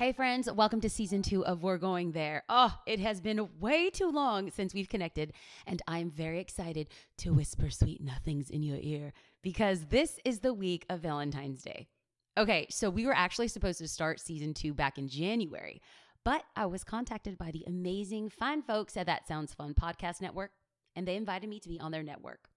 Hey, friends, welcome to season two of We're Going There. Oh, it has been way too long since we've connected, and I'm very excited to whisper sweet nothings in your ear because this is the week of Valentine's Day. Okay, so we were actually supposed to start season two back in January, but I was contacted by the amazing, fine folks at That Sounds Fun podcast network, and they invited me to be on their network.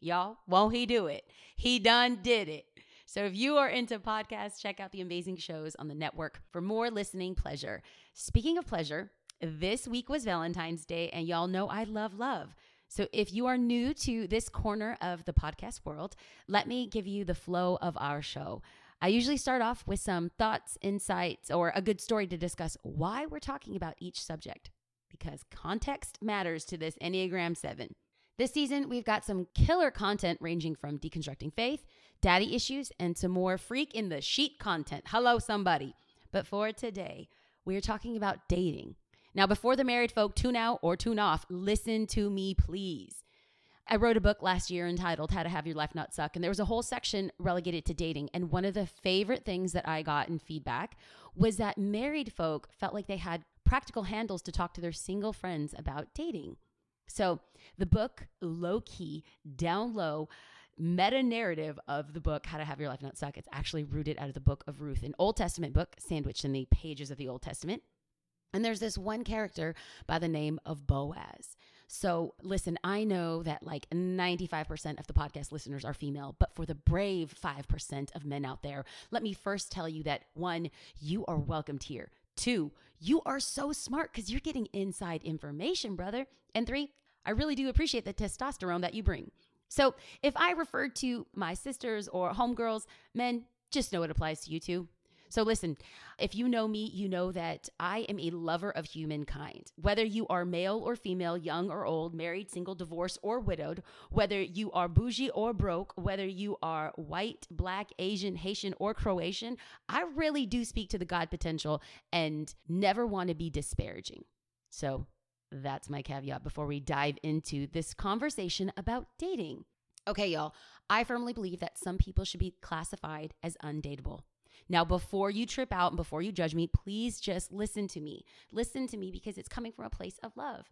Y'all, won't he do it? He done did it. So if you are into podcasts, check out the amazing shows on the network for more listening pleasure. Speaking of pleasure, this week was Valentine's Day, and y'all know I love love. So if you are new to this corner of the podcast world, let me give you the flow of our show. I usually start off with some thoughts, insights, or a good story to discuss why we're talking about each subject, because context matters to this Enneagram 7. This season, we've got some killer content ranging from deconstructing faith, daddy issues, and some more freak in the sheet content. Hello, somebody. But for today, we're talking about dating. Now, before the married folk tune out or tune off, listen to me, please. I wrote a book last year entitled How to Have Your Life Not Suck, and there was a whole section relegated to dating. And one of the favorite things that I got in feedback was that married folk felt like they had practical handles to talk to their single friends about dating. So, the book, low key, down low, meta narrative of the book, How to Have Your Life Not Suck, it's actually rooted out of the book of Ruth, an Old Testament book sandwiched in the pages of the Old Testament. And there's this one character by the name of Boaz. So, listen, I know that like 95% of the podcast listeners are female, but for the brave 5% of men out there, let me first tell you that one, you are welcomed here. Two, you are so smart because you're getting inside information, brother. And three, I really do appreciate the testosterone that you bring. So if I refer to my sisters or homegirls, men, just know it applies to you too. So listen, if you know me, you know that I am a lover of humankind. Whether you are male or female, young or old, married, single, divorced, or widowed, whether you are bougie or broke, whether you are white, black, Asian, Haitian, or Croatian, I really do speak to the God potential and never want to be disparaging. So that's my caveat before we dive into this conversation about dating. Okay, y'all, I firmly believe that some people should be classified as undateable. Now, before you trip out and before you judge me, please just listen to me. Listen to me because it's coming from a place of love.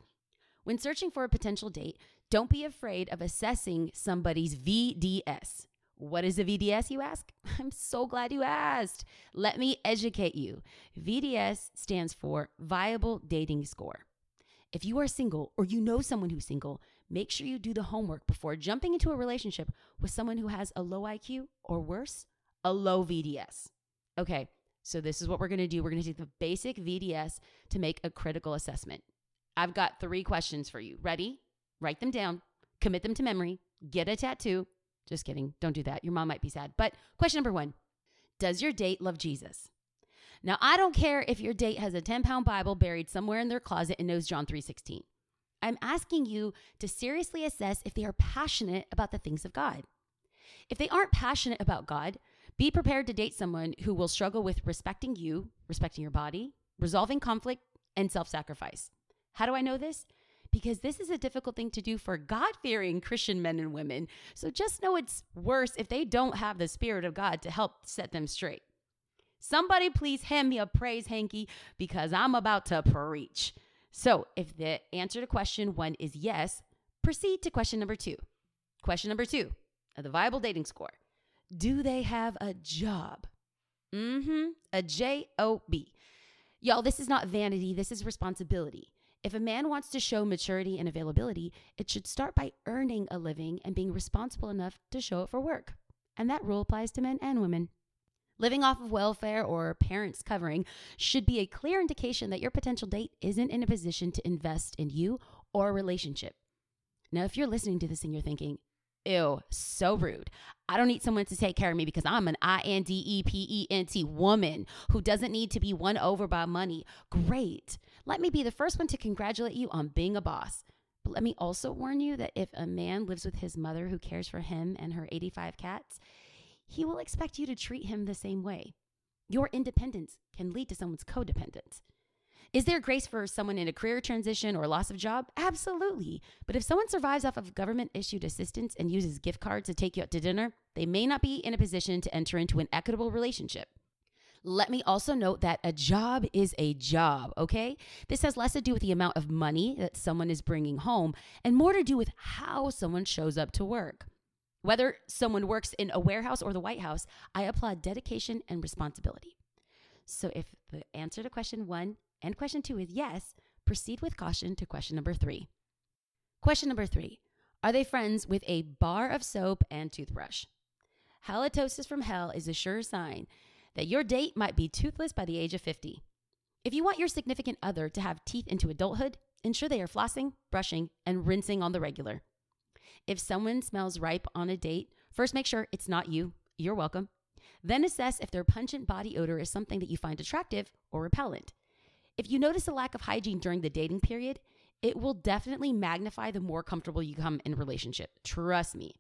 When searching for a potential date, don't be afraid of assessing somebody's VDS. What is a VDS, you ask? I'm so glad you asked. Let me educate you. VDS stands for Viable Dating Score. If you are single or you know someone who's single, make sure you do the homework before jumping into a relationship with someone who has a low IQ or worse, a low VDS. Okay, so this is what we're gonna do. We're gonna take the basic VDS to make a critical assessment. I've got three questions for you. Ready? Write them down, commit them to memory, get a tattoo. Just kidding. Don't do that. Your mom might be sad. But question number one Does your date love Jesus? Now, I don't care if your date has a 10 pound Bible buried somewhere in their closet and knows John 3.16. I'm asking you to seriously assess if they are passionate about the things of God. If they aren't passionate about God, be prepared to date someone who will struggle with respecting you, respecting your body, resolving conflict, and self sacrifice. How do I know this? Because this is a difficult thing to do for God fearing Christian men and women. So just know it's worse if they don't have the Spirit of God to help set them straight. Somebody please hand me a praise hanky because I'm about to preach. So, if the answer to question one is yes, proceed to question number two. Question number two the viable dating score. Do they have a job? Mm hmm. A J O B. Y'all, this is not vanity, this is responsibility. If a man wants to show maturity and availability, it should start by earning a living and being responsible enough to show it for work. And that rule applies to men and women. Living off of welfare or parents' covering should be a clear indication that your potential date isn't in a position to invest in you or a relationship. Now, if you're listening to this and you're thinking, ew, so rude. I don't need someone to take care of me because I'm an I N D E P E N T woman who doesn't need to be won over by money. Great. Let me be the first one to congratulate you on being a boss. But let me also warn you that if a man lives with his mother who cares for him and her 85 cats, he will expect you to treat him the same way. Your independence can lead to someone's codependence. Is there grace for someone in a career transition or loss of job? Absolutely. But if someone survives off of government issued assistance and uses gift cards to take you out to dinner, they may not be in a position to enter into an equitable relationship. Let me also note that a job is a job, okay? This has less to do with the amount of money that someone is bringing home and more to do with how someone shows up to work. Whether someone works in a warehouse or the White House, I applaud dedication and responsibility. So if the answer to question one and question two is yes, proceed with caution to question number three. Question number three Are they friends with a bar of soap and toothbrush? Halitosis from hell is a sure sign that your date might be toothless by the age of 50. If you want your significant other to have teeth into adulthood, ensure they are flossing, brushing, and rinsing on the regular. If someone smells ripe on a date, first make sure it's not you. You're welcome. Then assess if their pungent body odor is something that you find attractive or repellent. If you notice a lack of hygiene during the dating period, it will definitely magnify the more comfortable you come in relationship. Trust me.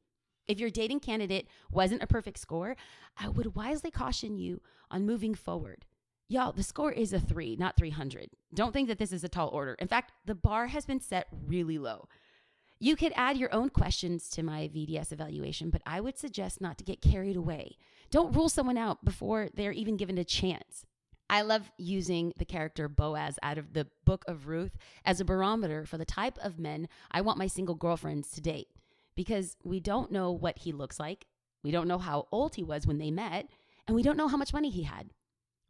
If your dating candidate wasn't a perfect score, I would wisely caution you on moving forward. Y'all, the score is a three, not 300. Don't think that this is a tall order. In fact, the bar has been set really low. You could add your own questions to my VDS evaluation, but I would suggest not to get carried away. Don't rule someone out before they're even given a chance. I love using the character Boaz out of the book of Ruth as a barometer for the type of men I want my single girlfriends to date because we don't know what he looks like. We don't know how old he was when they met, and we don't know how much money he had.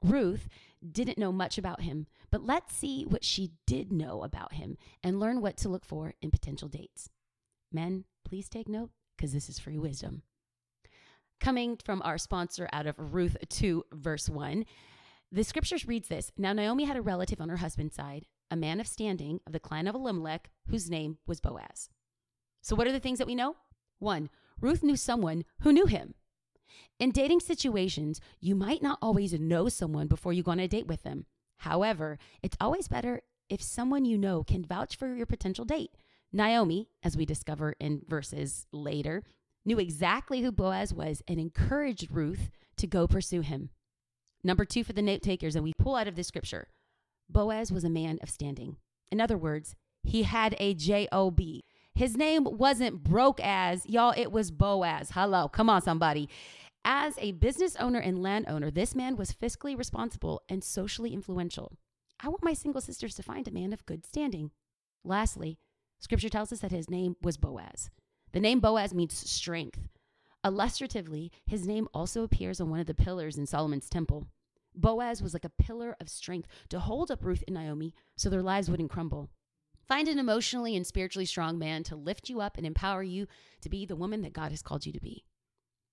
Ruth didn't know much about him, but let's see what she did know about him and learn what to look for in potential dates. Men, please take note because this is free wisdom. Coming from our sponsor out of Ruth 2, verse 1, the scriptures reads this Now Naomi had a relative on her husband's side, a man of standing of the clan of Elimelech, whose name was Boaz. So, what are the things that we know? One, Ruth knew someone who knew him. In dating situations, you might not always know someone before you go on a date with them. However, it's always better if someone you know can vouch for your potential date. Naomi, as we discover in verses later, knew exactly who Boaz was and encouraged Ruth to go pursue him. Number two for the note takers, and we pull out of this scripture Boaz was a man of standing. In other words, he had a job. His name wasn't broke as, y'all, it was Boaz. Hello, come on, somebody. As a business owner and landowner, this man was fiscally responsible and socially influential. I want my single sisters to find a man of good standing. Lastly, scripture tells us that his name was Boaz. The name Boaz means strength. Illustratively, his name also appears on one of the pillars in Solomon's temple. Boaz was like a pillar of strength to hold up Ruth and Naomi so their lives wouldn't crumble. Find an emotionally and spiritually strong man to lift you up and empower you to be the woman that God has called you to be.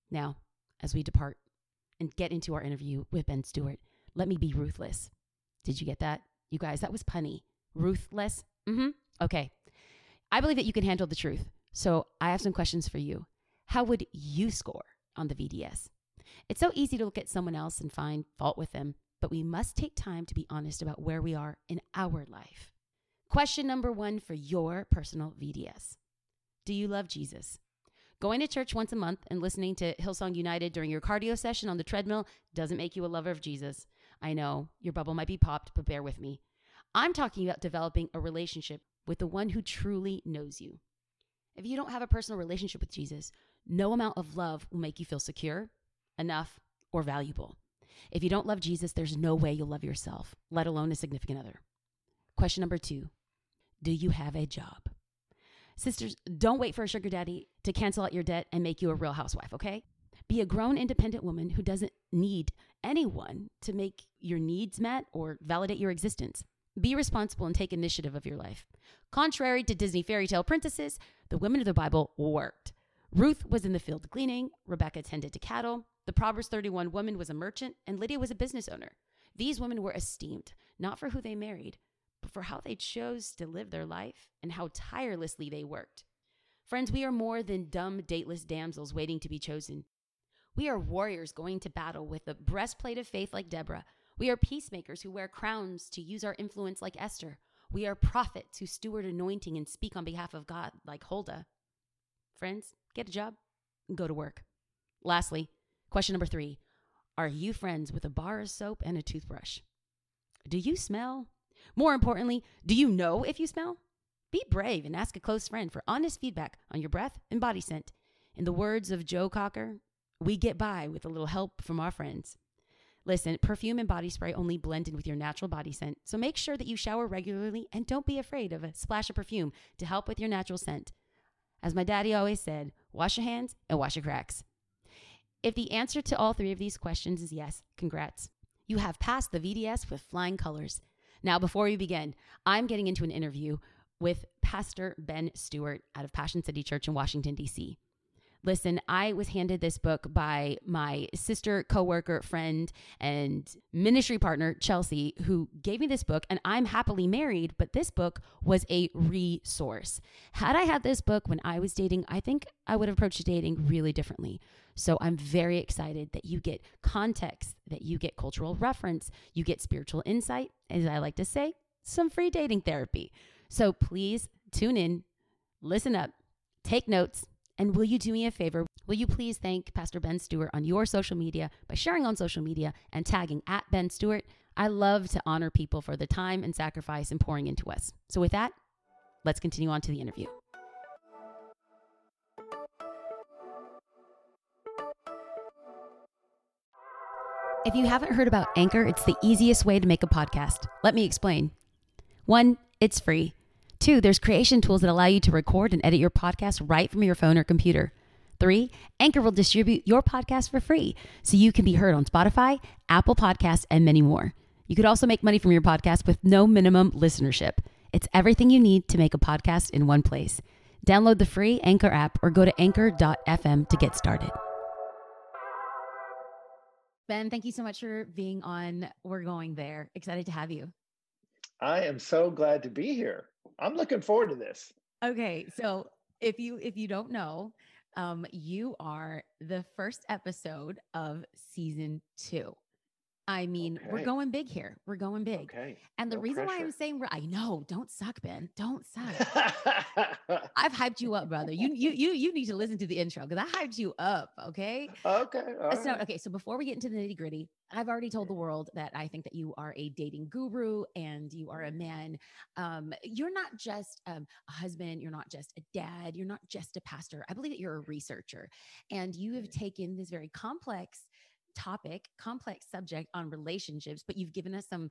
Now, as we depart and get into our interview with Ben Stuart, let me be ruthless. Did you get that? You guys, that was punny. Ruthless? Mm hmm. Okay. I believe that you can handle the truth. So I have some questions for you. How would you score on the VDS? It's so easy to look at someone else and find fault with them, but we must take time to be honest about where we are in our life. Question number one for your personal VDS Do you love Jesus? Going to church once a month and listening to Hillsong United during your cardio session on the treadmill doesn't make you a lover of Jesus. I know your bubble might be popped, but bear with me. I'm talking about developing a relationship with the one who truly knows you. If you don't have a personal relationship with Jesus, no amount of love will make you feel secure, enough, or valuable. If you don't love Jesus, there's no way you'll love yourself, let alone a significant other. Question number two do you have a job? Sisters, don't wait for a sugar daddy to cancel out your debt and make you a real housewife, okay? Be a grown, independent woman who doesn't need anyone to make your needs met or validate your existence. Be responsible and take initiative of your life. Contrary to Disney fairy tale princesses, the women of the Bible worked. Ruth was in the field gleaning, Rebecca tended to cattle, the Proverbs 31 woman was a merchant, and Lydia was a business owner. These women were esteemed, not for who they married, but for how they chose to live their life and how tirelessly they worked. Friends, we are more than dumb, dateless damsels waiting to be chosen. We are warriors going to battle with the breastplate of faith like Deborah. We are peacemakers who wear crowns to use our influence like Esther. We are prophets who steward anointing and speak on behalf of God like Huldah. Friends, get a job go to work. Lastly, question number three Are you friends with a bar of soap and a toothbrush? Do you smell more importantly, do you know if you smell? Be brave and ask a close friend for honest feedback on your breath and body scent. In the words of Joe Cocker, we get by with a little help from our friends. Listen, perfume and body spray only blend in with your natural body scent, so make sure that you shower regularly and don't be afraid of a splash of perfume to help with your natural scent. As my daddy always said, wash your hands and wash your cracks. If the answer to all three of these questions is yes, congrats. You have passed the VDS with flying colors. Now, before we begin, I'm getting into an interview with Pastor Ben Stuart out of Passion City Church in Washington, D.C. Listen, I was handed this book by my sister, coworker, friend, and ministry partner, Chelsea, who gave me this book, and I'm happily married, but this book was a resource. Had I had this book when I was dating, I think I would have approached dating really differently. So I'm very excited that you get context, that you get cultural reference, you get spiritual insight, as I like to say, some free dating therapy. So please tune in, listen up, take notes, and will you do me a favor? Will you please thank Pastor Ben Stuart on your social media by sharing on social media and tagging at Ben Stuart? I love to honor people for the time and sacrifice and pouring into us. So, with that, let's continue on to the interview. If you haven't heard about Anchor, it's the easiest way to make a podcast. Let me explain. One, it's free. Two, there's creation tools that allow you to record and edit your podcast right from your phone or computer. Three, Anchor will distribute your podcast for free so you can be heard on Spotify, Apple Podcasts, and many more. You could also make money from your podcast with no minimum listenership. It's everything you need to make a podcast in one place. Download the free Anchor app or go to anchor.fm to get started. Ben, thank you so much for being on We're Going There. Excited to have you. I am so glad to be here. I'm looking forward to this. Okay, so if you if you don't know, um, you are the first episode of season two. I mean, okay. we're going big here. We're going big. Okay. And the no reason pressure. why I'm saying we're, I know, don't suck, Ben. Don't suck. I've hyped you up, brother. You you you you need to listen to the intro because I hyped you up. Okay. Okay. so okay. So before we get into the nitty gritty, I've already told the world that I think that you are a dating guru and you are a man. Um, you're not just um, a husband. You're not just a dad. You're not just a pastor. I believe that you're a researcher, and you have taken this very complex topic, complex subject on relationships, but you've given us some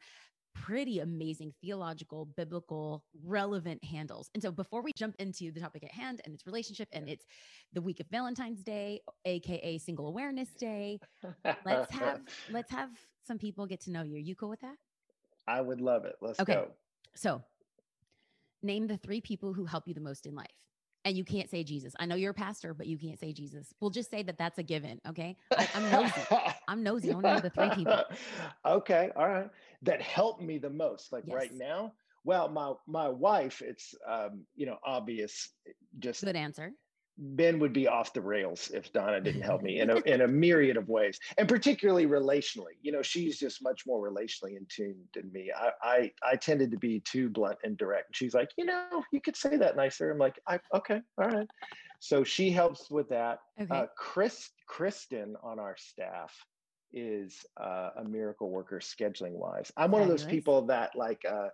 pretty amazing theological, biblical, relevant handles. And so before we jump into the topic at hand and its relationship and it's the week of Valentine's Day, aka Single Awareness Day, let's have let's have some people get to know you. Are you cool with that? I would love it. Let's okay. go. So, name the three people who help you the most in life and you can't say Jesus. I know you're a pastor, but you can't say Jesus. We'll just say that that's a given. Okay. I, am nosy. I'm nosy. I want to know the three people. Okay. All right. That helped me the most, like yes. right now. Well, my my wife, it's um, you know, obvious. Just good answer. Ben would be off the rails if Donna didn't help me in a in a myriad of ways, and particularly relationally. You know, she's just much more relationally in tune than me. I I, I tended to be too blunt and direct. And she's like, you know, you could say that nicer. I'm like, I okay, all right. So she helps with that. Okay. Uh, Chris Kristen on our staff is uh, a miracle worker scheduling wise. I'm one of those people that like. Uh,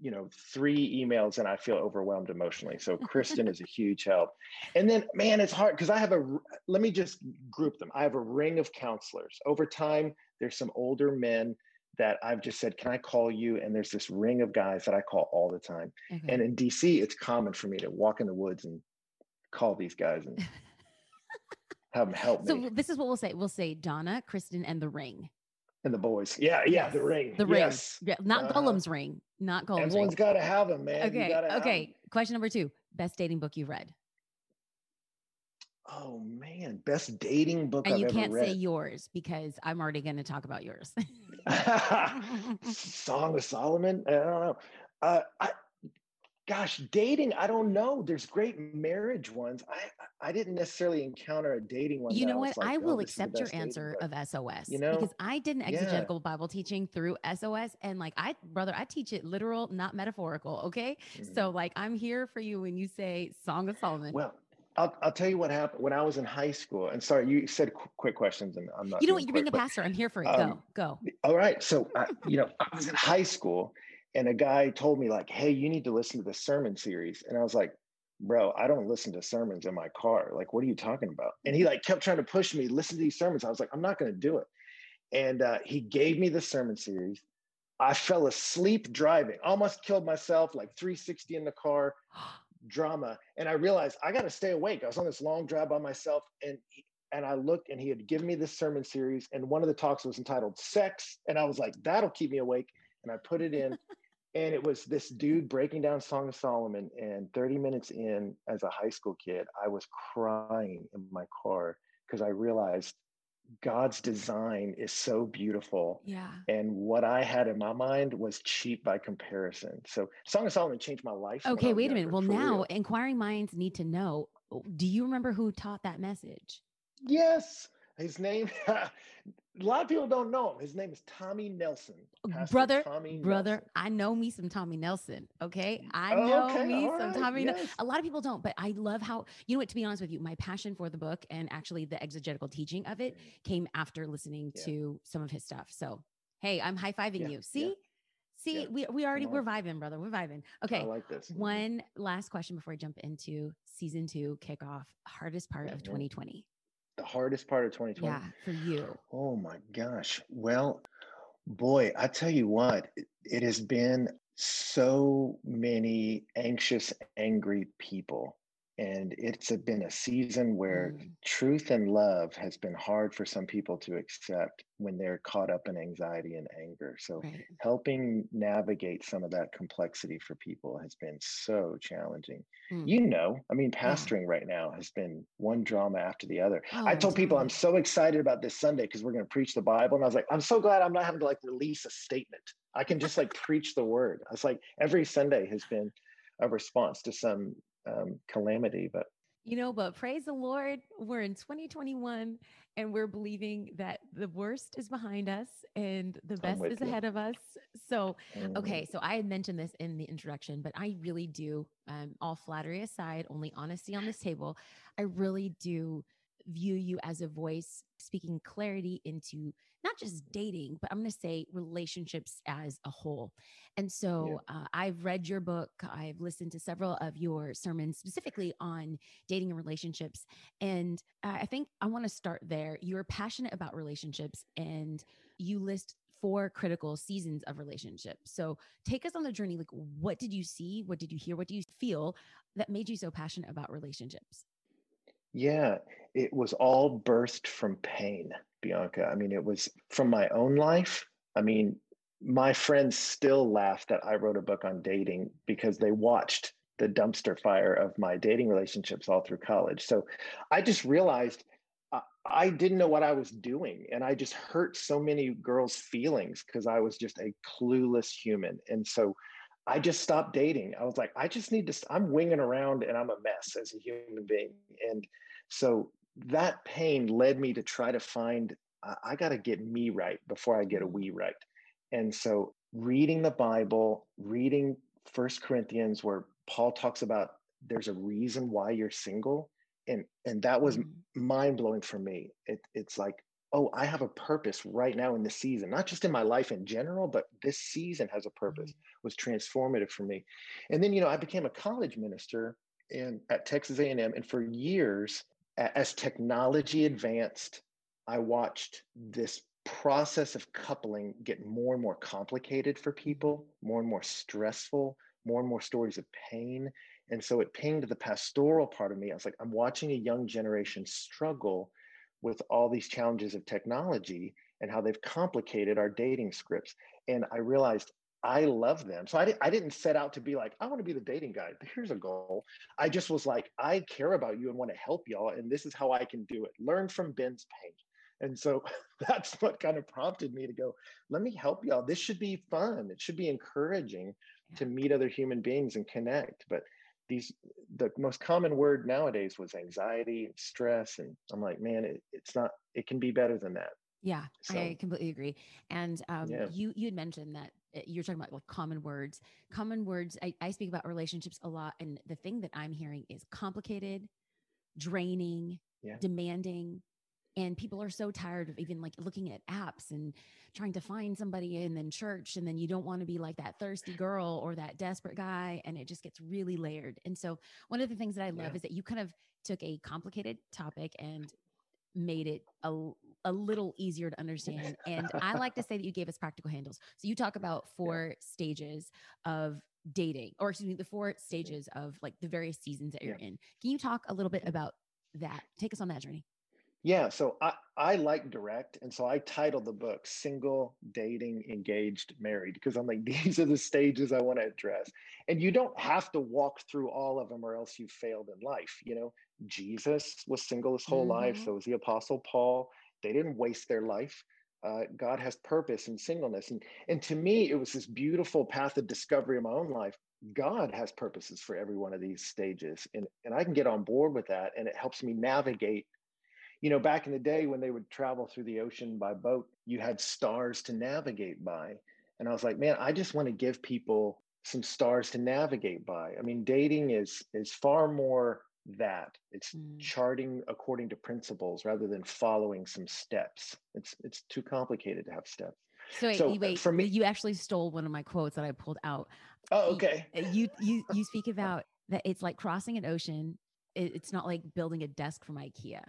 you know three emails and i feel overwhelmed emotionally. So kristen is a huge help. And then man it's hard because i have a let me just group them. I have a ring of counselors. Over time there's some older men that i've just said can i call you? And there's this ring of guys that i call all the time. Mm-hmm. and in dc it's common for me to walk in the woods and call these guys and have them help me. so this is what we'll say. We'll say donna kristen and the ring and the boys. Yeah, yeah, the ring. The ring. Yes. Yeah, not uh, Gollum's ring. Not Gollum's Everyone's got to have them, man. Okay. Okay. Question number two: Best dating book you've read. Oh man, best dating book. And I've you can't say yours because I'm already going to talk about yours. Song of Solomon. I don't know. Uh, I, gosh dating i don't know there's great marriage ones i i didn't necessarily encounter a dating one you know what like, i oh, will oh, accept your answer of sos you know because i did an exegetical yeah. bible teaching through sos and like i brother i teach it literal not metaphorical okay mm-hmm. so like i'm here for you when you say song of solomon well I'll, I'll tell you what happened when I was in high school. And sorry, you said qu- quick questions, and I'm not. You know what? You're being a pastor. I'm here for it. Um, go, go. All right. So, I, you know, I was in high school, and a guy told me like hey you need to listen to the sermon series and i was like bro i don't listen to sermons in my car like what are you talking about and he like kept trying to push me listen to these sermons i was like i'm not going to do it And uh, he gave me the sermon series. I fell asleep driving, almost killed myself, like 360 in the car, drama. And I realized I got to stay awake. I was on this long drive by myself, and he, and I looked, and he had given me this sermon series, and one of the talks was entitled "Sex," and I was like, "That'll keep me awake." And I put it in, and it was this dude breaking down Song of Solomon. And 30 minutes in, as a high school kid, I was crying in my car because I realized God's design is so beautiful. Yeah. And what I had in my mind was cheap by comparison. So Song of Solomon changed my life. Okay, wait a minute. Well, now real. inquiring minds need to know. Do you remember who taught that message? Yes. His name, a lot of people don't know him. His name is Tommy Nelson. Pastor brother, Tommy brother, Nelson. I know me some Tommy Nelson. Okay. I know okay, me some right, Tommy. Yes. A lot of people don't, but I love how, you know what, to be honest with you, my passion for the book and actually the exegetical teaching of it mm. came after listening yeah. to some of his stuff. So, hey, I'm high fiving yeah, you. See? Yeah. See, we, we already, we're vibing, brother. We're vibing. Okay. I like this. One last question before I jump into season two kickoff, hardest part of 2020 the hardest part of 2020? Yeah, for you. Oh my gosh. Well, boy, I tell you what, it, it has been so many anxious, angry people and it's been a season where mm. truth and love has been hard for some people to accept when they're caught up in anxiety and anger so right. helping navigate some of that complexity for people has been so challenging mm. you know i mean pastoring yeah. right now has been one drama after the other oh, i told people i'm so excited about this sunday because we're going to preach the bible and i was like i'm so glad i'm not having to like release a statement i can just like preach the word i was like every sunday has been a response to some um, calamity. But you know, but praise the Lord, we're in 2021 and we're believing that the worst is behind us and the best is you. ahead of us. So, mm-hmm. okay, so I had mentioned this in the introduction, but I really do, um, all flattery aside, only honesty on this table, I really do view you as a voice speaking clarity into not just dating, but I'm going to say relationships as a whole. And so yeah. uh, I've read your book, I've listened to several of your sermons specifically on dating and relationships. And uh, I think I want to start there. You're passionate about relationships and you list four critical seasons of relationships. So take us on the journey. Like, what did you see? What did you hear? What do you feel that made you so passionate about relationships? Yeah, it was all burst from pain, Bianca. I mean, it was from my own life. I mean, my friends still laugh that I wrote a book on dating because they watched the dumpster fire of my dating relationships all through college. So I just realized I didn't know what I was doing. And I just hurt so many girls' feelings because I was just a clueless human. And so I just stopped dating. I was like, I just need to, I'm winging around and I'm a mess as a human being. And so that pain led me to try to find uh, I got to get me right before I get a we right. And so reading the Bible, reading First Corinthians where Paul talks about there's a reason why you're single and and that was mm-hmm. mind blowing for me. It, it's like oh, I have a purpose right now in this season, not just in my life in general, but this season has a purpose, mm-hmm. was transformative for me. And then, you know, I became a college minister in at Texas A&M. And for years, as technology advanced, I watched this process of coupling get more and more complicated for people, more and more stressful, more and more stories of pain. And so it pinged the pastoral part of me. I was like, I'm watching a young generation struggle with all these challenges of technology and how they've complicated our dating scripts. And I realized I love them. So I, I didn't set out to be like, I want to be the dating guy. Here's a goal. I just was like, I care about you and want to help y'all. And this is how I can do it. Learn from Ben's pain. And so that's what kind of prompted me to go, let me help y'all. This should be fun. It should be encouraging yeah. to meet other human beings and connect. But these, the most common word nowadays was anxiety and stress. And I'm like, man, it, it's not, it can be better than that. Yeah, so, I completely agree. And um, yeah. you you had mentioned that Eh, you're talking about like common words. Common words. I, I speak about relationships a lot, and the thing that I'm hearing is complicated, draining, yeah. demanding, and people are so tired of even like looking at apps and trying to find somebody and then church and then you don't want to be like that thirsty girl or that desperate guy and it just gets really layered and so one of the things that i love yeah. is that you kind of took a complicated topic and made it a, a little easier to understand. And I like to say that you gave us practical handles. So you talk about four yeah. stages of dating, or excuse me, the four stages of like the various seasons that you're yeah. in. Can you talk a little bit about that? Take us on that journey. Yeah, so I, I like direct. And so I titled the book Single, Dating, Engaged, Married, because I'm like, these are the stages I want to address. And you don't have to walk through all of them or else you failed in life. You know, Jesus was single his whole mm-hmm. life. So was the Apostle Paul. They didn't waste their life. Uh, God has purpose in singleness. And, and to me, it was this beautiful path of discovery in my own life. God has purposes for every one of these stages. And, and I can get on board with that. And it helps me navigate you know, back in the day when they would travel through the ocean by boat, you had stars to navigate by. And I was like, man, I just want to give people some stars to navigate by. I mean, dating is is far more that. It's mm. charting according to principles rather than following some steps. It's it's too complicated to have steps. So wait, so, uh, wait for me, you actually stole one of my quotes that I pulled out. Oh, okay. You you you speak about that it's like crossing an ocean. It's not like building a desk from IKEA.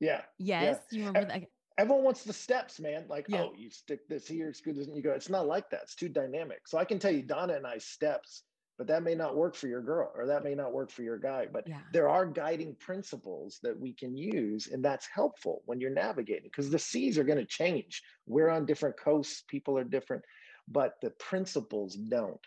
Yeah. Yes. Yeah. You remember that? Everyone wants the steps, man. Like, yeah. oh, you stick this here, screw this, and you go. It's not like that. It's too dynamic. So I can tell you, Donna and I steps, but that may not work for your girl, or that may not work for your guy. But yeah. there are guiding principles that we can use, and that's helpful when you're navigating because the seas are going to change. We're on different coasts, people are different, but the principles don't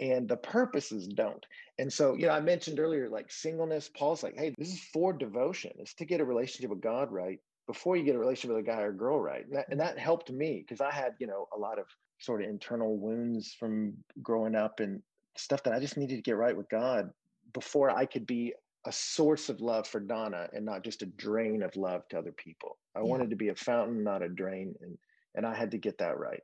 and the purposes don't. And so, you know, I mentioned earlier, like singleness, Paul's like, hey, this is for devotion. It's to get a relationship with God right before you get a relationship with a guy or girl right. And that, and that helped me because I had, you know, a lot of sort of internal wounds from growing up and stuff that I just needed to get right with God before I could be a source of love for Donna and not just a drain of love to other people. I yeah. wanted to be a fountain, not a drain. And and I had to get that right.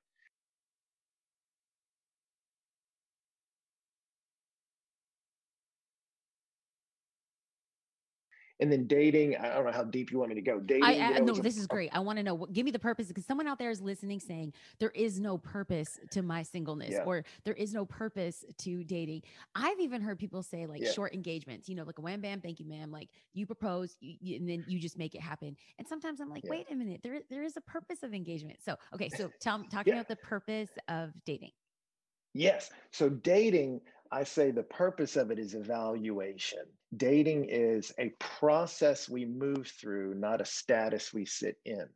And then dating. I don't know how deep you want me to go. Dating. I, I you know, no, this a, is uh great. I want to know. Give me the purpose because someone out there is listening, saying there is no purpose to my singleness, yeah. or there is no purpose to dating. I've even heard people say like yeah. short engagements. You know, like a wham bam, thank you, ma'am. Like you propose, you, you, and then you just make it happen. And sometimes I'm like, yeah. wait a minute, there there is a purpose of engagement. So okay, so tell talking about the purpose of dating. Yes. So dating, I say the purpose of it is evaluation. Dating is a process we move through, not a status we sit in.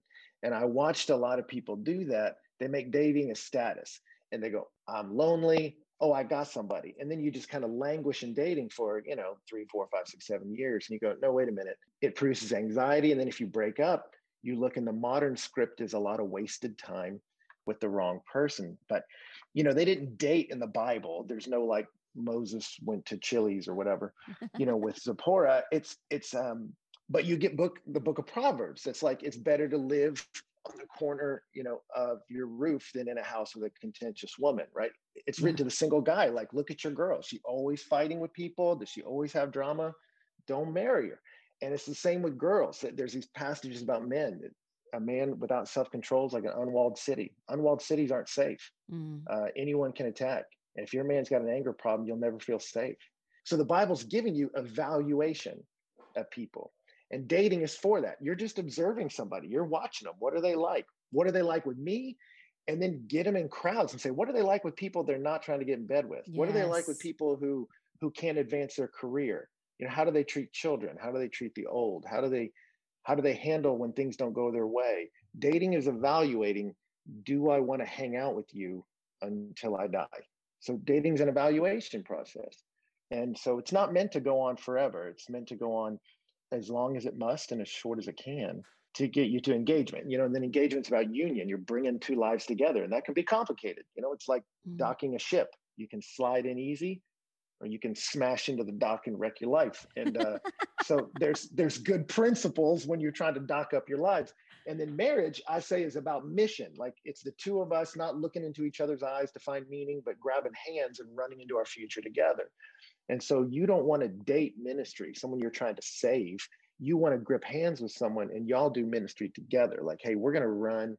And I watched a lot of people do that. They make dating a status and they go, I'm lonely. Oh, I got somebody. And then you just kind of languish in dating for, you know, three, four, five, six, seven years. And you go, no, wait a minute. It produces anxiety. And then if you break up, you look in the modern script is a lot of wasted time with the wrong person. But, you know, they didn't date in the Bible. There's no like Moses went to Chili's or whatever, you know, with Zipporah. It's it's um, but you get book the book of Proverbs. It's like it's better to live on the corner, you know, of your roof than in a house with a contentious woman, right? It's written to the single guy. Like, look at your girl. She always fighting with people. Does she always have drama? Don't marry her. And it's the same with girls. That There's these passages about men. A man without self control is like an unwalled city. Unwalled cities aren't safe. Mm. Uh, anyone can attack. And if your man's got an anger problem, you'll never feel safe. So the Bible's giving you evaluation of people. And dating is for that. You're just observing somebody, you're watching them. What are they like? What are they like with me? And then get them in crowds and say, what are they like with people they're not trying to get in bed with? Yes. What are they like with people who who can't advance their career? You know, how do they treat children? How do they treat the old? How do they how do they handle when things don't go their way? Dating is evaluating, do I want to hang out with you until I die? So dating's an evaluation process. And so it's not meant to go on forever. It's meant to go on as long as it must and as short as it can to get you to engagement. You know, and then engagement's about union. You're bringing two lives together, and that can be complicated. You know, it's like mm-hmm. docking a ship. You can slide in easy, or you can smash into the dock and wreck your life. And uh, so there's there's good principles when you're trying to dock up your lives. And then marriage, I say, is about mission. Like it's the two of us not looking into each other's eyes to find meaning, but grabbing hands and running into our future together. And so you don't want to date ministry, someone you're trying to save. You want to grip hands with someone and y'all do ministry together. Like, hey, we're going to run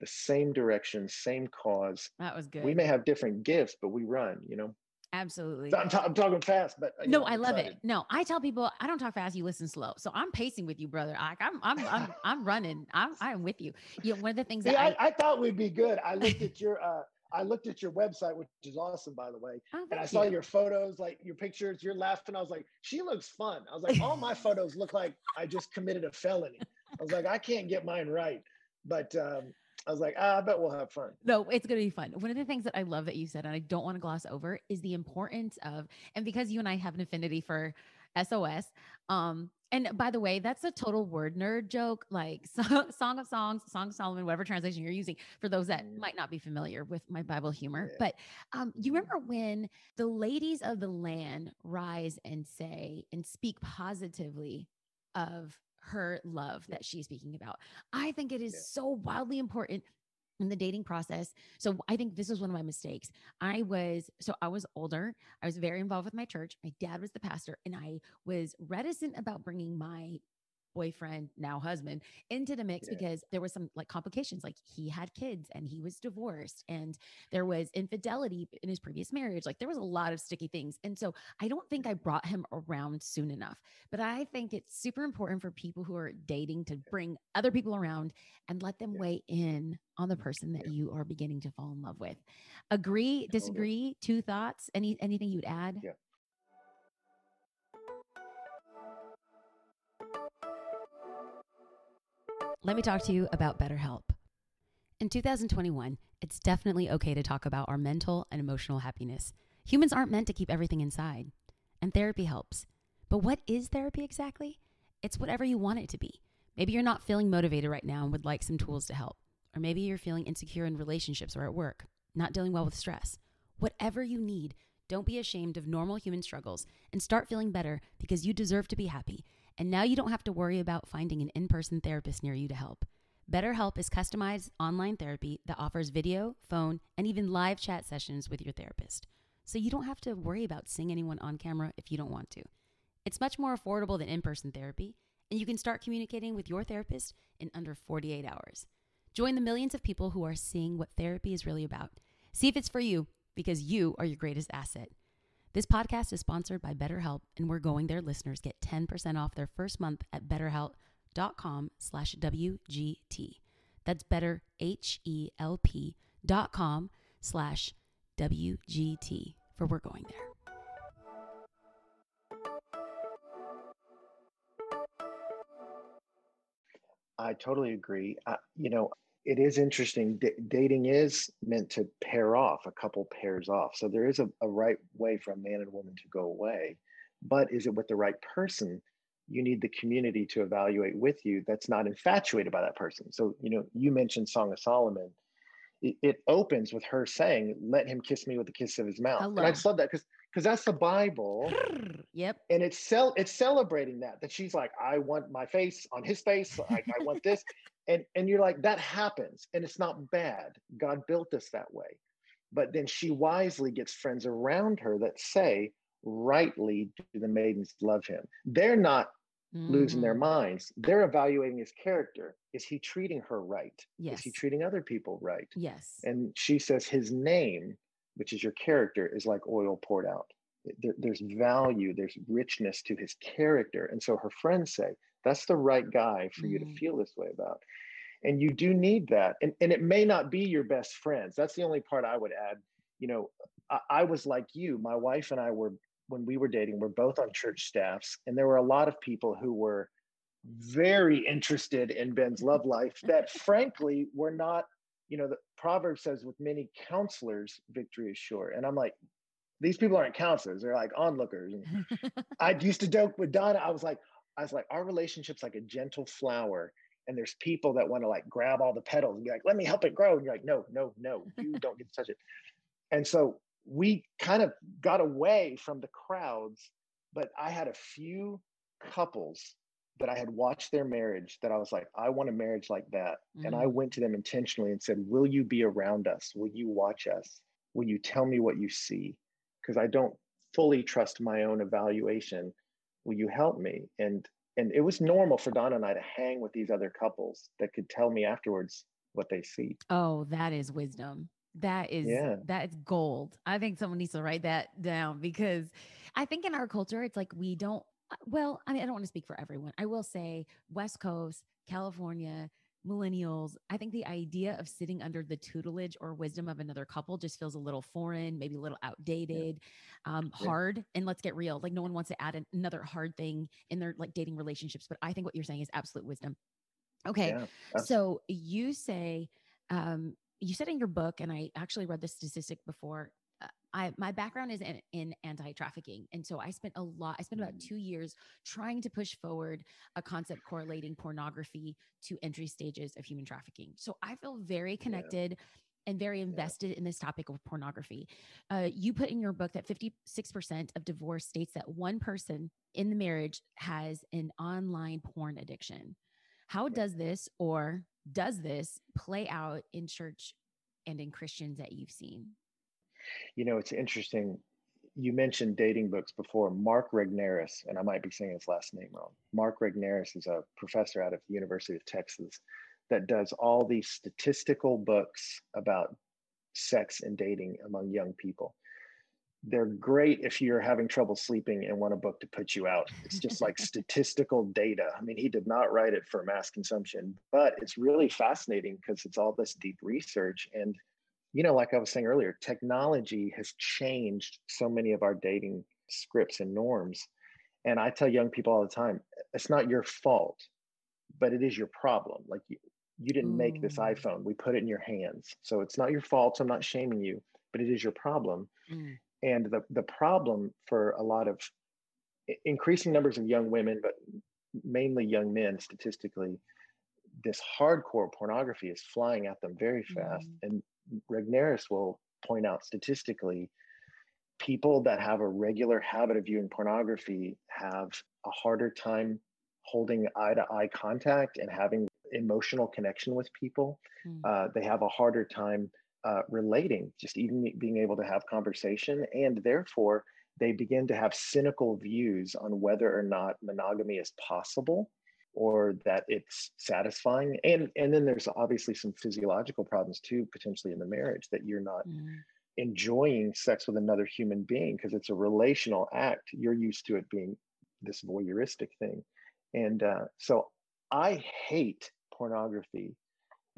the same direction, same cause. That was good. We may have different gifts, but we run, you know? Absolutely. So I'm, ta- I'm, talking fast, but uh, no, know, I love excited. it. No, I tell people I don't talk fast. You listen slow. So I'm pacing with you, brother. I, am I'm, I'm, I'm, running. I'm, I'm with you. You know, one of the things See, that I, I, I, thought we'd be good. I looked at your, uh, I looked at your website, which is awesome, by the way. Oh, and I saw you. your photos, like your pictures, you're laughing. I was like, she looks fun. I was like, all my photos look like I just committed a felony. I was like, I can't get mine right. But um, I was like, ah, I bet we'll have fun. No, it's going to be fun. One of the things that I love that you said, and I don't want to gloss over, is the importance of, and because you and I have an affinity for SOS, um, and by the way, that's a total word nerd joke, like Song of Songs, Song of Solomon, whatever translation you're using, for those that mm. might not be familiar with my Bible humor. Yeah. But um, you mm-hmm. remember when the ladies of the land rise and say and speak positively of her love that she's speaking about. I think it is yeah. so wildly important in the dating process. So I think this was one of my mistakes. I was so I was older. I was very involved with my church. My dad was the pastor and I was reticent about bringing my boyfriend, now husband, into the mix yeah. because there was some like complications. Like he had kids and he was divorced, and there was infidelity in his previous marriage. Like there was a lot of sticky things. And so I don't think I brought him around soon enough. But I think it's super important for people who are dating to bring other people around and let them yeah. weigh in on the person that yeah. you are beginning to fall in love with. Agree, disagree, two thoughts, any anything you'd add? Yeah. Let me talk to you about BetterHelp. In 2021, it's definitely okay to talk about our mental and emotional happiness. Humans aren't meant to keep everything inside, and therapy helps. But what is therapy exactly? It's whatever you want it to be. Maybe you're not feeling motivated right now and would like some tools to help. Or maybe you're feeling insecure in relationships or at work, not dealing well with stress. Whatever you need, don't be ashamed of normal human struggles and start feeling better because you deserve to be happy and now you don't have to worry about finding an in person therapist near you to help. BetterHelp is customized online therapy that offers video, phone, and even live chat sessions with your therapist. So you don't have to worry about seeing anyone on camera if you don't want to. It's much more affordable than in person therapy, and you can start communicating with your therapist in under 48 hours. Join the millions of people who are seeing what therapy is really about. See if it's for you because you are your greatest asset. This podcast is sponsored by BetterHelp, and we're going there listeners get 10% off their first month at betterhelp.com slash WGT. That's better, H-E-L-P dot com slash WGT for We're Going There. I totally agree. Uh, you know, it is interesting. D- dating is meant to pair off, a couple pairs off. So there is a, a right way for a man and woman to go away. But is it with the right person? You need the community to evaluate with you that's not infatuated by that person. So, you know, you mentioned Song of Solomon. It, it opens with her saying, Let him kiss me with the kiss of his mouth. And I just love that because because that's the Bible. yep. And it's cel- it's celebrating that that she's like, I want my face on his face. I, I want this, and and you're like, that happens, and it's not bad. God built us that way, but then she wisely gets friends around her that say, rightly do the maidens love him. They're not mm-hmm. losing their mm-hmm. minds. They're evaluating his character. Is he treating her right? Yes. Is he treating other people right? Yes. And she says his name which is your character, is like oil poured out. There, there's value, there's richness to his character. And so her friends say, that's the right guy for you to mm. feel this way about. And you do need that. And, and it may not be your best friends. That's the only part I would add. You know, I, I was like you, my wife and I were, when we were dating, we're both on church staffs. And there were a lot of people who were very interested in Ben's love life that frankly were not you know, the proverb says, with many counselors, victory is sure. And I'm like, these people aren't counselors, they're like onlookers. I used to joke with Donna, I was like, I was like, our relationship's like a gentle flower. And there's people that want to like grab all the petals and be like, let me help it grow. And you're like, no, no, no, you don't get to touch it. And so we kind of got away from the crowds, but I had a few couples that I had watched their marriage that I was like, I want a marriage like that. Mm-hmm. And I mm. went to them intentionally and said, Will you be around us? Will you watch us? Will you tell me what you see? Because I don't fully trust my own evaluation. Will you help me? And and it was normal for Donna and I to hang with these other couples that could tell me afterwards what they see. Oh, that is wisdom. That is Yeah. that is gold. I think someone needs to write that down because I think in our culture it's like we don't uh, well, I mean I don't want to speak for everyone. I will say West Coast, California, millennials, I think the idea of sitting under the tutelage or wisdom of another couple just feels a little foreign, maybe a little outdated, um, Yeah. hard. And let's get real. Like no one wants to add an- another hard thing in their like dating relationships. But I think what you're saying is absolute wisdom. Okay. Yeah. So you say, um, you said in your book, and I actually read this statistic before. I my background is in, in anti-trafficking, and so I spent a lot. I spent about Mm. two years trying to push forward a concept correlating pornography to entry stages of human trafficking. So I feel very connected and very invested in this topic of pornography. Uh, you put in your book that 56% of divorce states that one person in the marriage has an online porn addiction. How does this or does this play out in church and in Christians that you've seen? You know, it's interesting. You mentioned dating books before. Mark Regnerus, and I might be saying his last name wrong. Mark Regnerus is a professor out of the University of Texas that does all these statistical books about sex and dating among young people. They're great if you're having trouble sleeping and want a book to put you out. It's just like statistical data. I mean, he did not write it for mass consumption, but it's really fascinating because it's all this deep research. And, you know, like I was saying earlier, technology has changed so many of our dating scripts and norms. And I tell young people all the time, it's not your fault, but it is your problem. Like you, you didn't make this iPhone, we put it in your hands. So it's not your fault. So I'm not shaming you, but it is your problem Mm, and the, the problem for a lot of increasing numbers of young women but mainly young men statistically this hardcore pornography is flying at them very fast Mhm. and regnerus will point out statistically people that have a regular habit of viewing pornography have a harder time holding eye to eye contact and having emotional connection with people. Mm, uh, they have a harder time uh, relating, just even being able to have conversation, and therefore they begin to have cynical views on whether or not monogamy is possible or that it's satisfying. And and then there's obviously some physiological problems too, potentially in the marriage that you're not mm. enjoying sex with another human being because it's a relational act. You're used to it being this voyeuristic thing, and uh, so I hate pornography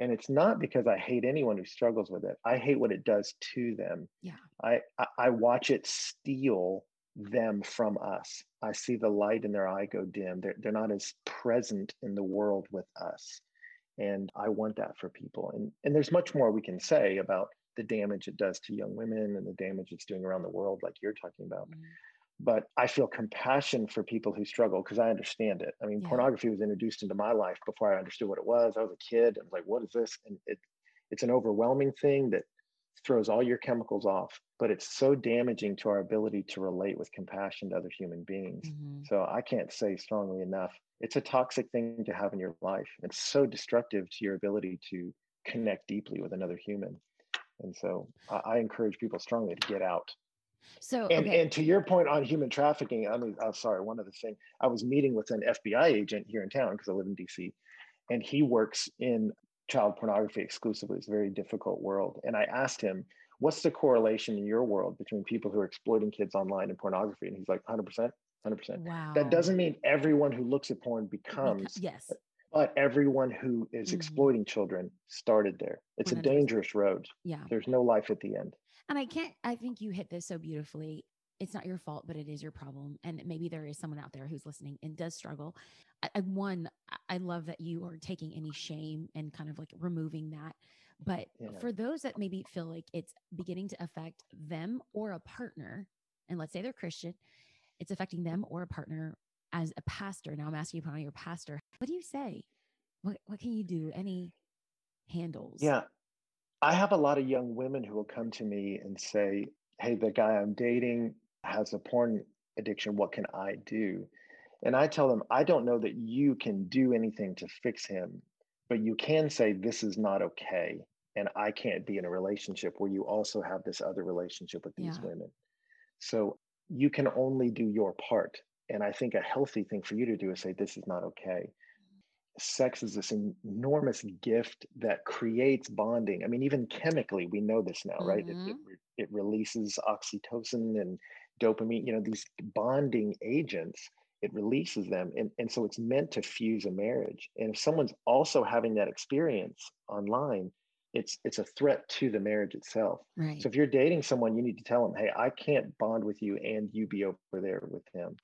and it's not because i hate anyone who struggles with it i hate what it does to them Yeah. i i, I watch it steal them from us i see the light in their eye go dim they're, they're not as present in the world with us and i want that for people and and there's much more we can say about the damage it does to young women and the damage it's doing around the world like you're talking about Mm. but I feel compassion for people who struggle because I understand it. I mean, Yeah. pornography was introduced into my life before I understood what it was. I was a kid. I was like, what is this? And it, it's an overwhelming thing that throws all your chemicals off, but it's so damaging to our ability to relate with compassion to other human beings. Mhm. So I can't say strongly enough. It's a toxic thing to have in your life. It's so destructive to your ability to connect deeply with another human. And so I, I encourage people strongly to get out. So And okay. and to your point on human trafficking, I mean, I'm sorry, one other thing. I was meeting with an FBI agent here in town because I live in DC, and he works in child pornography exclusively. It's a very difficult world. And I asked him, what's the correlation in your world between people who are exploiting kids online and pornography? And he's like, 100%, 100%. wow. That doesn't mean everyone who looks at porn becomes, yes. but everyone who is Mhm. exploiting children started there. It's a 100%. dangerous road. Yeah. There's no life at the end. And I can't, I think you hit this so beautifully. It's not your fault, but it is your problem. And maybe there is someone out there who's listening and does struggle. I, I one, I- love that you are taking any shame and kind of like removing that. But Yeah. for those that maybe feel like it's beginning to affect them or a partner, and let's say they're Christian, it's affecting them or a partner as a pastor. Now I'm asking you, your pastor, what do you say? What what can you do? Any handles? Yeah. I have a lot of young women who will come to me and say, Hey, the guy I'm dating has a porn addiction. What can I do? And I tell them, I don't know that you can do anything to fix him, but you can say, This is not okay. And I can't be in a relationship where you also have this other relationship with these Yeah. women. So you can only do your part. And I think a healthy thing for you to do is say, This is not okay. sex is this enormous gift that creates bonding. I mean, even chemically, we know this now, right? Mm-hmm. It, it, it releases oxytocin and dopamine, you know, these bonding agents, it releases them. And, and so it's meant to fuse a marriage. And if someone's also having that experience online, it's it's a threat to the marriage itself. Right. So if you're dating someone, you need to tell them, hey, I can't bond with you and you be over there with him.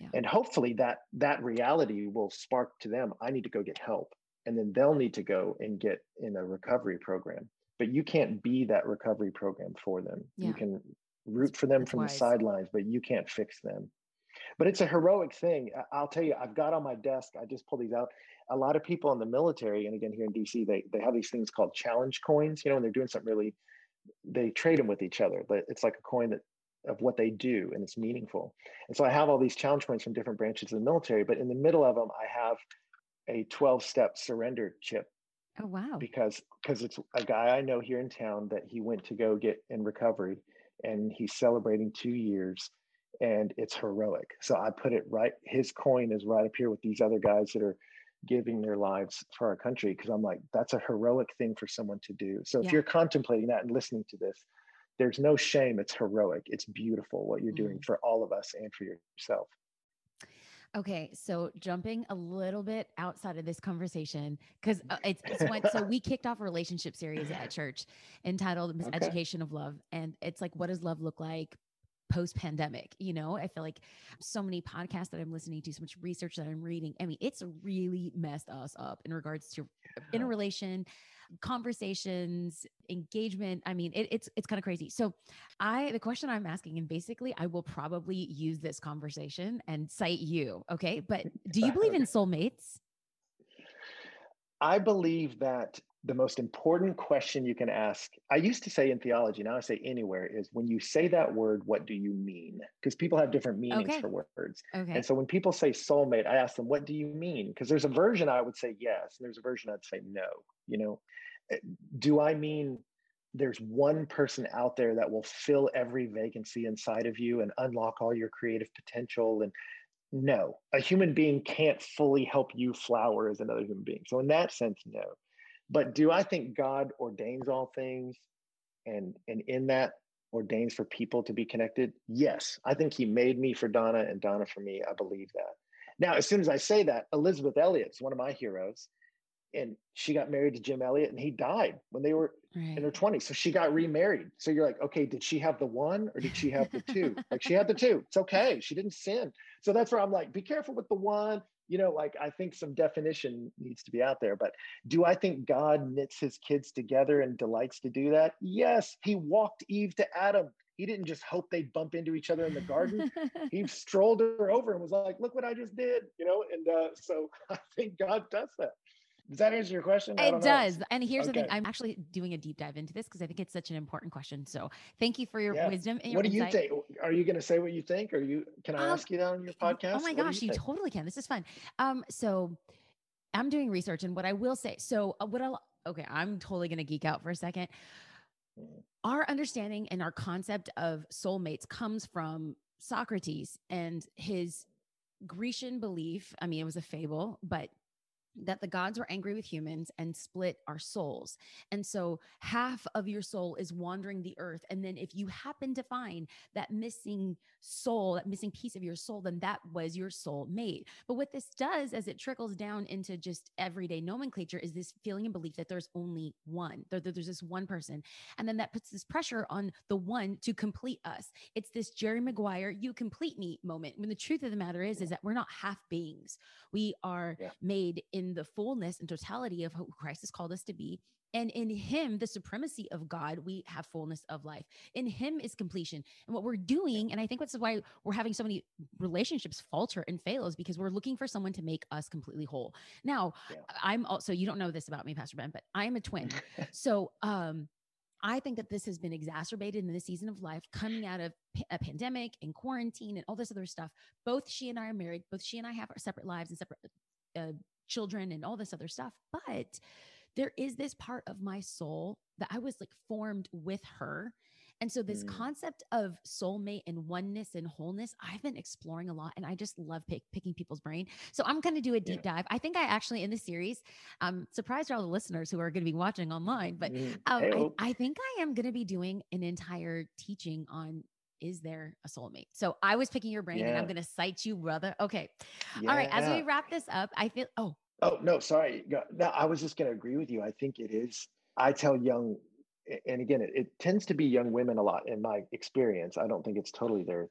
Yeah. And hopefully that that reality will spark to them, I need to go get help. And then they'll need to go and get in a recovery program. But you can't be that recovery program for them. Yeah. You can root for them That's from wise. the sidelines, but you can't fix them. But it's a heroic thing. I'll tell you, I've got on my desk, I just pulled these out. A lot of people in the military, and again here in DC, they they have these things called challenge coins. You know, when they're doing something really, they trade them with each other. But it's like a coin that of what they do, and it's meaningful. And so I have all these challenge coins from different branches of the military. But in the middle of them, I have a 12 step surrender chip Oh wow. because because it's a guy I know here in town that he went to go get in recovery and he's celebrating two years and it's heroic. So I put it right, his coin is right up here with these other guys that are giving their lives for our country because I'm like, that's a heroic thing for someone to do. So if Yeah. you're contemplating that and listening to this, there's no shame. It's heroic. It's beautiful what you're Mm. doing for all of us and for yourself. Okay, so jumping a little bit outside of this conversation because uh, it's, it's when so we kicked off a relationship series at church entitled Okay. Education of Love, and it's like, what does love look like post pandemic? You know, I feel like so many podcasts that I'm listening to, so much research that I'm reading. I mean, it's really messed us up in regards to Yeah. relation conversations engagement i mean it, it's it's kind of crazy so i the question i'm asking and basically i will probably use this conversation and cite you okay but do you believe in soulmates I believe that the most important question you can ask, I used to say in theology, now I say anywhere, is when you say that word, what do you mean? Because people have different meanings Okay. for words. okay And so when people say soulmate, I ask them, what do you mean? Because there's a version I would say yes, and there's a version I'd say no. You know, Eh, do I mean there's one person out there that will fill every vacancy inside of you and unlock all your creative potential? And no, a human being can't fully help you flower as another human being. So in that sense, no. But do I think God ordains all things and and in that ordains for people to be connected? Yes. I think he made me for Donna and Donna for me. I believe that. Now, as soon as I say that, Elisabeth Elliot's one of my heroes. And she got married to Jim Elliot and he died when they were in right her 20s. So she got remarried. So you're like, okay, did she have the one or did she have the two? like she had the two. It's okay. She didn't sin. So that's where I'm like, be careful with the one. You know, like I think some definition needs to be out there. But do I think God knits his kids together and delights to do that? Yes. He walked Eve to Adam. He didn't just hope they'd bump into each other in the garden. he strolled her over and was like, look what I just did. You know, and uh, so I think God does that. Does that answer your question? It know. does. And here's the thing i'm actually doing a deep dive into this because I think it's such an important question. So thank you for your Yeah. wisdom and your What do you think? Are you going to say what you think? Or you can I Um, ask you that on your podcast? Oh my What gosh, you, think? totally can. This is fun. Um, so I'm doing research, and what I will say, so uh, what I'll okay, I'm totally gonna geek out for a second. Mm. Our understanding and our concept of soulmates comes from Socrates and his Grecian belief. I mean, it was a fable, but that the gods were angry with humans and split our souls. And so half of your soul is wandering the earth. And then if you happen to find that missing soul, that missing piece of your soul, then that was your soul mate. But what this does as it trickles down into just everyday nomenclature is this feeling and belief that there's only one, there's this one person. And then that puts this pressure on the one to complete us. It's this Jerry Maguire, you complete me moment. When the truth of the matter is, is that we're not half beings. We are Yeah. made in the fullness and totality of who Christ has called us to be. And in him, the supremacy of God, we have fullness of life. In him is completion. And what we're doing, and I think that's why we're having so many relationships falter and fail, is because we're looking for someone to make us completely whole. Now, Yeah. I'm also, you don't know this about me, Pastor Ben, but I am a twin. So, um, I think that this has been exacerbated in this season of life coming out of a pandemic and quarantine and all this other stuff. Both she and I are married. Both she and I have our separate lives and separate uh, children and all this other stuff. But there is this part of my soul that I was like formed with her. And so, this Mm. concept of soulmate and oneness and wholeness, I've been exploring a lot and I just love pick, picking people's brain. So, I'm going to do a deep dive. I think I actually, in the series, um, surprised all the listeners who are going to be watching online, but Mm. um, I. I think I am going to be doing an entire teaching on is there a soulmate? So, I was picking your brain and I'm going to cite you, brother. Okay. All right. As we wrap this up, I feel, oh, Oh no, sorry. No, I was just going to agree with you. I think it is. I tell young, and again, it, it tends to be young women a lot in my experience. I don't think it's totally their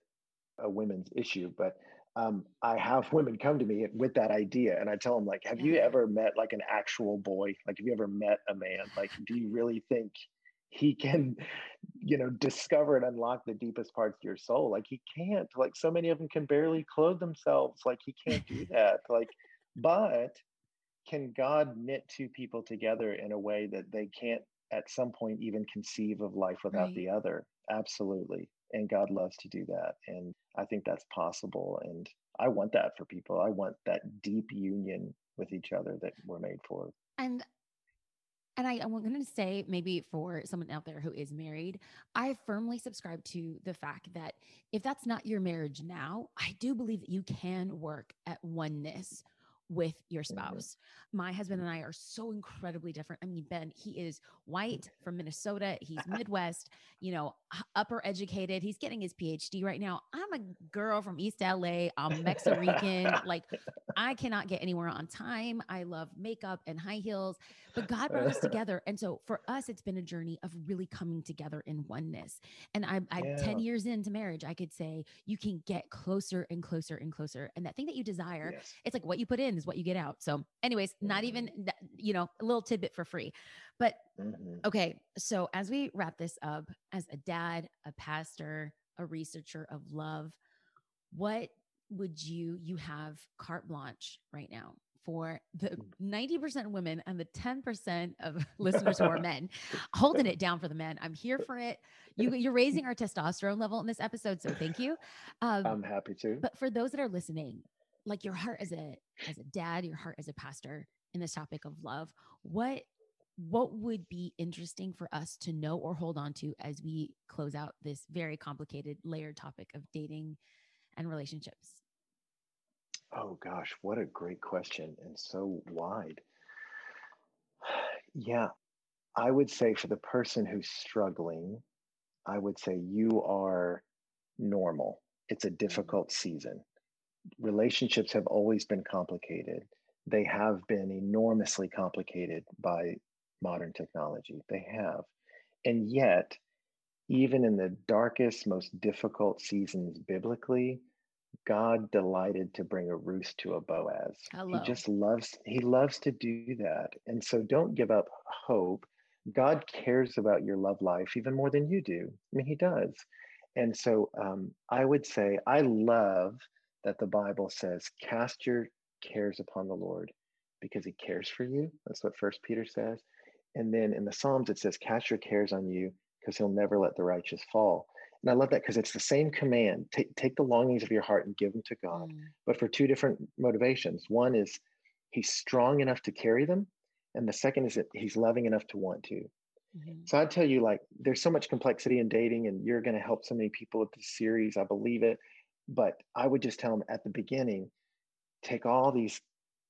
a women's issue, but um, I have women come to me with that idea, and I tell them like, "Have you ever met like an actual boy? Like, have you ever met a man? Like, do you really think?" He can you know discover and unlock the deepest parts of your soul like he can't like so many of them can barely clothe themselves like he can't do that like but can God knit two people together in a way that they can't at some point even conceive of life without Right. the other? Absolutely. And God loves to do that. And I think that's possible. And I want that for people. I want that deep union with each other that we're made for. And and I, I'm going to say maybe for someone out there who is married, I firmly subscribe to the fact that if that's not your marriage now, I do believe that you can work at oneness with your Mhm. spouse. My husband and I are so incredibly different. I mean, Ben, he is white from Minnesota. He's Midwest, you know, upper educated. He's getting his PhD right now. I'm a girl from East LA. I'm Mexican. like, I cannot get anywhere on time. I love makeup and high heels, but God brought us together. And so for us, it's been a journey of really coming together in oneness. And I, I 10 years into marriage, I could say you can get closer and closer and closer. And that thing that you desire, Yes. it's like what you put in is what you get out. So, anyways, not even, that- you know, a little tidbit for free. But Mhm. Okay, so as we wrap this up, as a dad, a pastor, a researcher of love, what would you you have carte blanche right now for the Mm. 90% women and the 10% of listeners who are men holding it down for the men i'm here for it you, you're raising our testosterone level in this episode so thank you um, I'm happy to. but for those that are listening, like your heart as a as a dad, your heart as a pastor in this topic of love, what what would be interesting for us to know or hold on to as we close out this very complicated layered topic of dating and relationships? Oh gosh, what a great question and so wide. Yeah, I would say for the person who's struggling, I would say you are normal. It's a mm-hmm. difficult season. Relationships have always been complicated. They have been enormously complicated by modern technology. They have. And yet, even in the darkest, most difficult seasons biblically, God delighted to bring a Ruth to a Boaz. Hello. He just loves he loves to do that. And so don't give up hope. God cares about your love life even more than you do. I mean, he does. And so um, I would say I love that the Bible says, cast your cares upon the Lord because he cares for you. That's what First Peter says. And then in the Psalms, it says, cast your cares on you because he'll never let the righteous fall. And I love that because it's the same command. Take, take the longings of your heart and give them to God, Mm, but for two different motivations. One is he's strong enough to carry them. And the second is that he's loving enough to want to. mhm. So I tell you, like, there's so much complexity in dating, and you're going to help so many people with this series. I believe it. But I would just tell them at the beginning take all these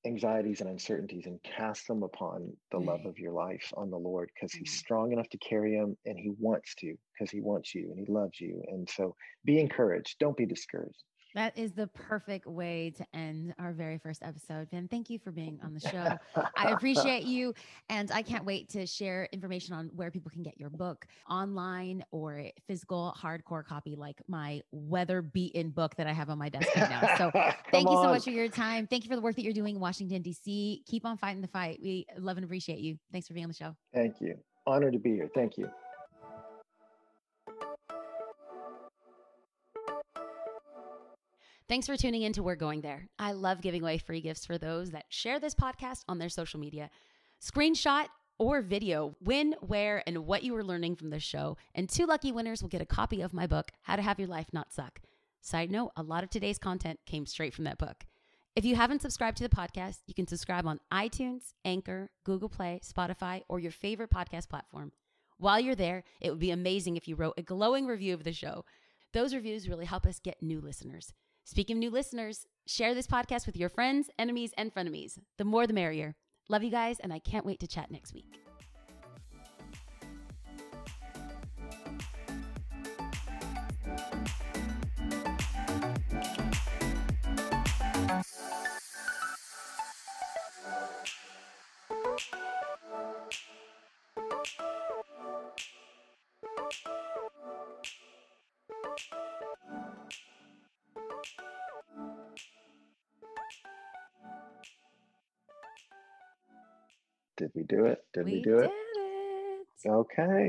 anxieties and uncertainties and cast them upon the love of your life on the Lord because He's Mhm. strong enough to carry them and He wants to because He wants you and He loves you. And so be encouraged. Don't be discouraged. That is the perfect way to end our very first episode. Ben, thank you for being on the show. I appreciate you. And I can't wait to share information on where people can get your book online or physical hardcore copy, like my weather beaten book that I have on my desk right now. So thank you so much for your time. Thank you for the work that you're doing in Washington, D.C. Keep on fighting the fight. We love and appreciate you. Thanks for being on the show. Thank you. Honored to be here. Thank you. Thanks for tuning in to We're Going There. I love giving away free gifts for those that share this podcast on their social media. Screenshot or video when, where, and what you were learning from this show. And two lucky winners will get a copy of my book, How to Have Your Life Not Suck. Side note, a lot of today's content came straight from that book. If you haven't subscribed to the podcast, you can subscribe on iTunes, Anchor, Google Play, Spotify, or your favorite podcast platform. While you're there, it would be amazing if you wrote a glowing review of the show. Those reviews really help us get new listeners. Speaking of new listeners, share this podcast with your friends, enemies, and frenemies. The more the merrier. Love you guys, and I can't wait to chat next week. Did we do it? Did we, we do it? it. Okay.